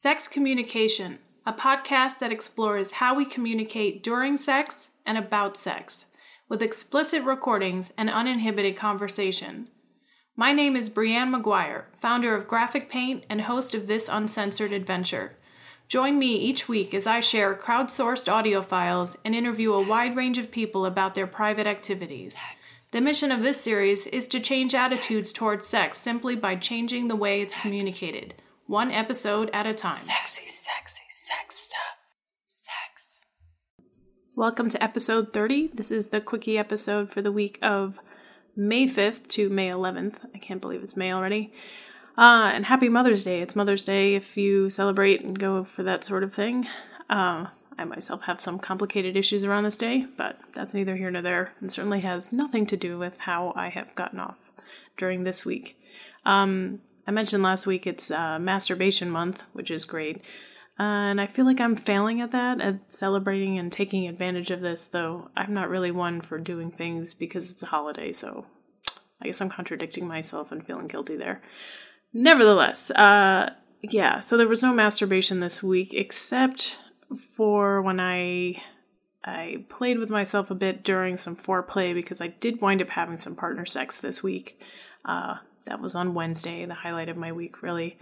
Sex Communication, a podcast that explores how we communicate during sex and about sex, with explicit recordings and uninhibited conversation. My name is Brianne McGuire, founder of Graphic Paint and host of this uncensored adventure. Join me each week as I share crowdsourced audio files and interview a wide range of people about their private activities. The mission of this series is to change attitudes towards sex simply by changing the way it's communicated, one episode at a time. Sexy, sexy, sex stuff. Sex. Welcome to episode 30. This is the quickie episode for the week of May 5th to May 11th. I can't believe it's May already. Uh, and happy Mother's Day. It's Mother's Day if you celebrate and go for that sort of thing. Uh, I myself have some complicated issues around this day, but that's neither here nor there, and certainly has nothing to do with how I have gotten off during this week. Um, I mentioned last week it's uh, masturbation month, which is great. Uh, and I feel like I'm failing at that, at celebrating and taking advantage of this, though I'm not really one for doing things because it's a holiday, so I guess I'm contradicting myself and feeling guilty there. Nevertheless, uh, yeah, so there was no masturbation this week except for when I I played with myself a bit during some foreplay because I did wind up having some partner sex this week. Uh, that was on Wednesday, the highlight of my week, really.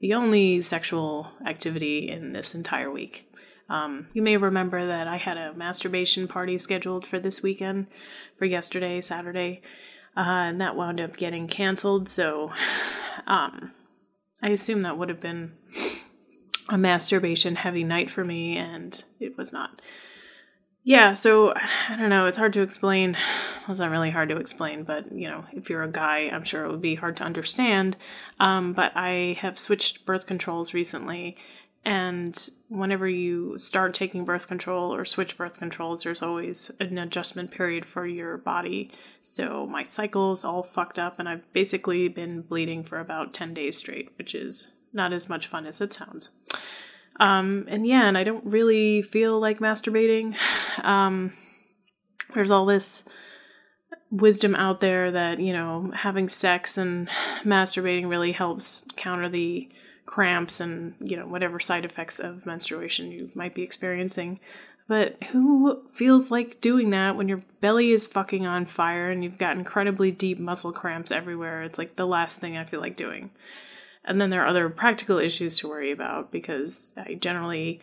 The only sexual activity in this entire week. Um, you may remember that I had a masturbation party scheduled for this weekend, for yesterday, Saturday, uh, and that wound up getting canceled. So um, I assume that would have been a masturbation heavy night for me, and it was not. Yeah, so I don't know, it's hard to explain. Well, it's not really hard to explain, but you know, if you're a guy, I'm sure it would be hard to understand. Um, but I have switched birth controls recently, and whenever you start taking birth control or switch birth controls, there's always an adjustment period for your body. So my cycle's all fucked up, and I've basically been bleeding for about 10 days straight, which is not as much fun as it sounds. Um, and yeah, and I don't really feel like masturbating. Um, there's all this wisdom out there that, you know, having sex and masturbating really helps counter the cramps and, you know, whatever side effects of menstruation you might be experiencing. But who feels like doing that when your belly is fucking on fire and you've got incredibly deep muscle cramps everywhere? It's like the last thing I feel like doing. And then there are other practical issues to worry about because I generally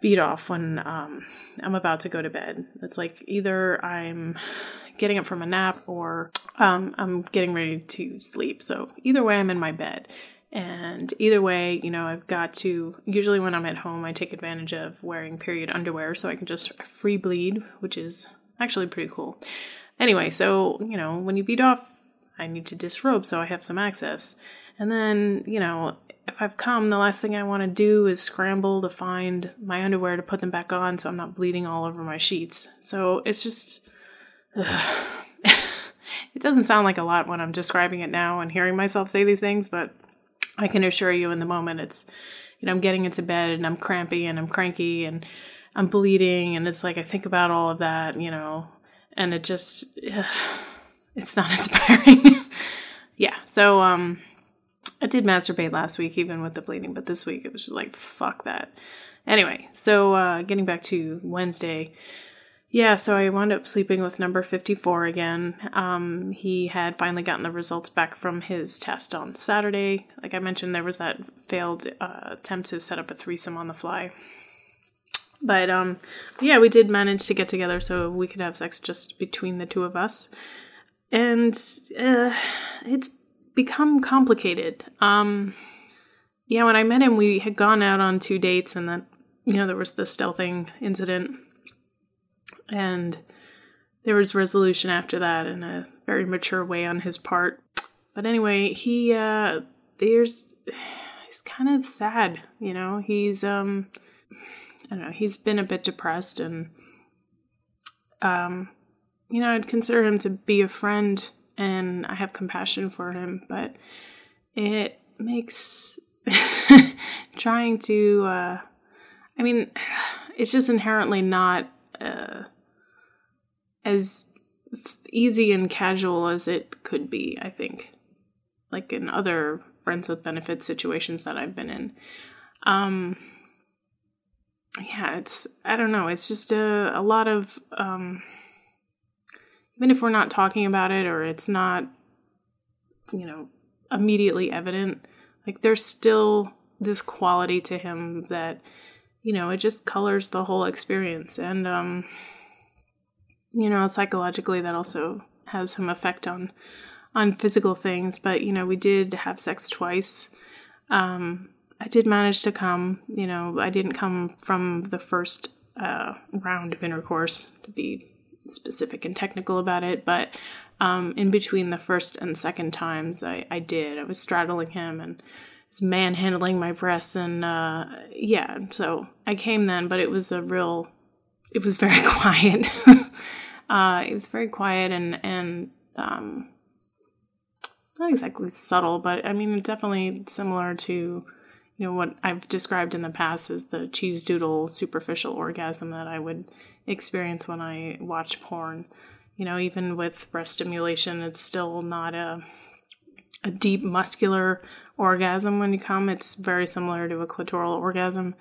beat off when um, I'm about to go to bed. It's like either I'm getting up from a nap or um, I'm getting ready to sleep. So either way, I'm in my bed. And either way, you know, I've got to, usually when I'm at home, I take advantage of wearing period underwear so I can just free bleed, which is actually pretty cool. Anyway, so, you know, when you beat off, I need to disrobe so I have some access. And then, you know, if I've come, the last thing I want to do is scramble to find my underwear to put them back on so I'm not bleeding all over my sheets. So it's just. it doesn't sound like a lot when I'm describing it now and hearing myself say these things, but I can assure you in the moment it's, you know, I'm getting into bed and I'm crampy and I'm cranky and I'm bleeding and it's like I think about all of that, you know, and it just. It's not inspiring. yeah, so um I did masturbate last week, even with the bleeding, but this week it was just like, fuck that. Anyway, so uh, getting back to Wednesday. Yeah, so I wound up sleeping with number 54 again. Um, he had finally gotten the results back from his test on Saturday. Like I mentioned, there was that failed uh, attempt to set up a threesome on the fly. But um, yeah, we did manage to get together so we could have sex just between the two of us. And uh, it's become complicated. Um, yeah, when I met him, we had gone out on two dates, and then you know there was the stealthing incident, and there was resolution after that in a very mature way on his part. But anyway, he uh, there's he's kind of sad, you know. He's um, I don't know. He's been a bit depressed, and um, you know, I'd consider him to be a friend and I have compassion for him, but it makes trying to, uh, I mean, it's just inherently not uh, as easy and casual as it could be, I think. Like in other friends with benefits situations that I've been in. Um, yeah, it's I don't know. It's just a a lot of um, even if we're not talking about it or it's not, you know, immediately evident, like there's still this quality to him that you know it just colors the whole experience. And um you know psychologically that also has some effect on on physical things. But you know we did have sex twice. Um i did manage to come you know i didn't come from the first uh, round of intercourse to be specific and technical about it but um, in between the first and second times I, I did i was straddling him and was manhandling my breasts and uh, yeah so i came then but it was a real it was very quiet. Uh, it was very quiet and and um, not exactly subtle but i mean definitely similar to you know what i've described in the past as the cheese doodle superficial orgasm that i would experience when i watch porn you know even with breast stimulation it's still not a a deep muscular orgasm when you come. It's very similar to a clitoral orgasm.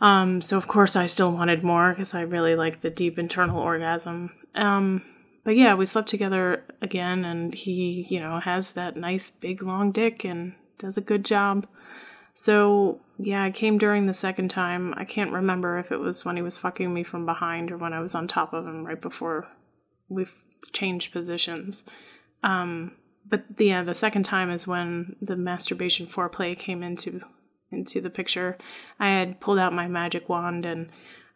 Um, so of course I still wanted more because I really like the deep internal orgasm. Um, but yeah, we slept together again, and he, you know, has that nice big long dick and does a good job. So yeah, I came during the second time. I can't remember if it was when he was fucking me from behind or when I was on top of him right before we've changed positions. Um, but yeah, the second time is when the masturbation foreplay came into into the picture. I had pulled out my magic wand, and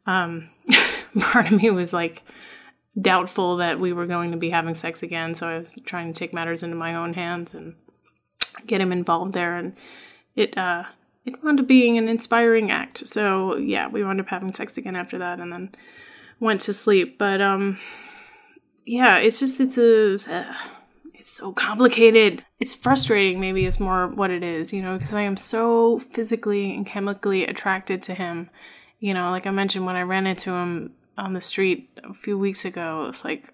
um, part of me was like doubtful that we were going to be having sex again. So I was trying to take matters into my own hands and get him involved there, and it uh, it wound up being an inspiring act. So yeah, we wound up having sex again after that, and then went to sleep. But um, yeah, it's just it's a. Uh, it's so complicated. It's frustrating, maybe, is more what it is, you know, because I am so physically and chemically attracted to him. You know, like I mentioned, when I ran into him on the street a few weeks ago, it's like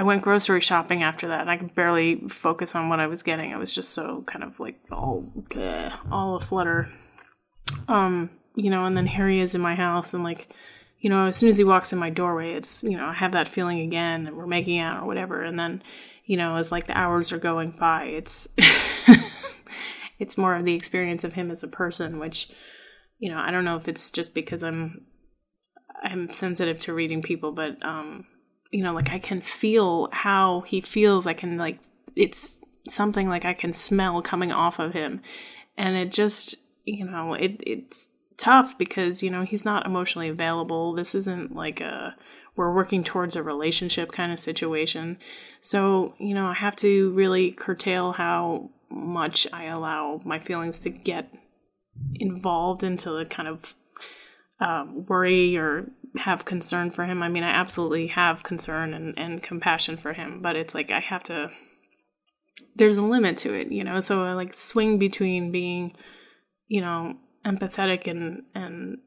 I went grocery shopping after that, and I could barely focus on what I was getting. I was just so kind of like all bleh, all aflutter. Um, you know, and then here he is in my house, and like, you know, as soon as he walks in my doorway, it's you know, I have that feeling again, and we're making out or whatever, and then you know, as like the hours are going by, it's it's more of the experience of him as a person, which, you know, I don't know if it's just because I'm I'm sensitive to reading people, but um, you know, like I can feel how he feels. I can like it's something like I can smell coming off of him. And it just, you know, it it's tough because, you know, he's not emotionally available. This isn't like a we're working towards a relationship kind of situation. So, you know, I have to really curtail how much I allow my feelings to get involved into the kind of uh, worry or have concern for him. I mean, I absolutely have concern and, and compassion for him, but it's like I have to, there's a limit to it, you know? So I like swing between being, you know, empathetic and, and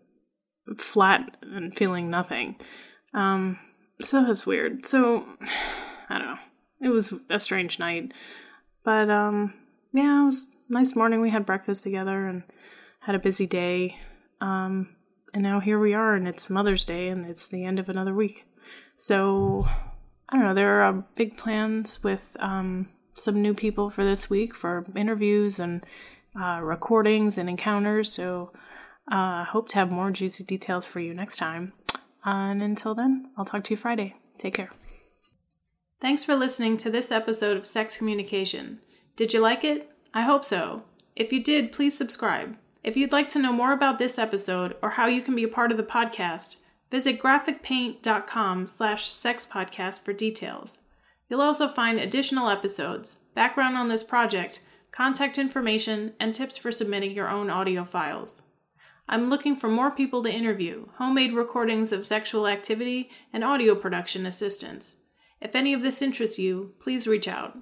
flat and feeling nothing. Um, so that's weird. So I don't know. It was a strange night, but um, yeah, it was nice morning. We had breakfast together and had a busy day. Um, and now here we are, and it's Mother's Day, and it's the end of another week. So I don't know. There are uh, big plans with um, some new people for this week for interviews and uh, recordings and encounters. So I uh, hope to have more juicy details for you next time. And until then, I'll talk to you Friday. Take care. Thanks for listening to this episode of Sex Communication. Did you like it? I hope so. If you did, please subscribe. If you'd like to know more about this episode or how you can be a part of the podcast, visit graphicpaint.com slash sexpodcast for details. You'll also find additional episodes, background on this project, contact information, and tips for submitting your own audio files. I'm looking for more people to interview, homemade recordings of sexual activity, and audio production assistance. If any of this interests you, please reach out.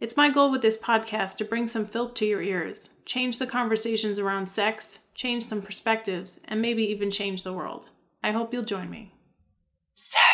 It's my goal with this podcast to bring some filth to your ears, change the conversations around sex, change some perspectives, and maybe even change the world. I hope you'll join me. Sex.